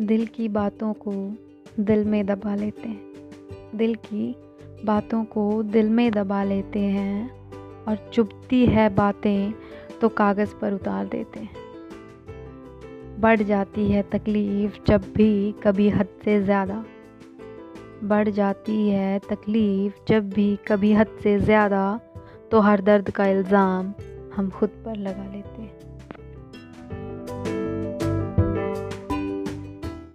दिल की बातों को दिल में दबा लेते हैं। दिल की बातों को दिल में दबा लेते हैं और चुभती है बातें तो कागज़ पर उतार देते हैं। बढ़ जाती है तकलीफ़ जब भी कभी हद से ज़्यादा। बढ़ जाती है तकलीफ़ जब भी कभी हद से ज़्यादा तो हर दर्द का इल्ज़ाम हम खुद पर लगा लेते हैं।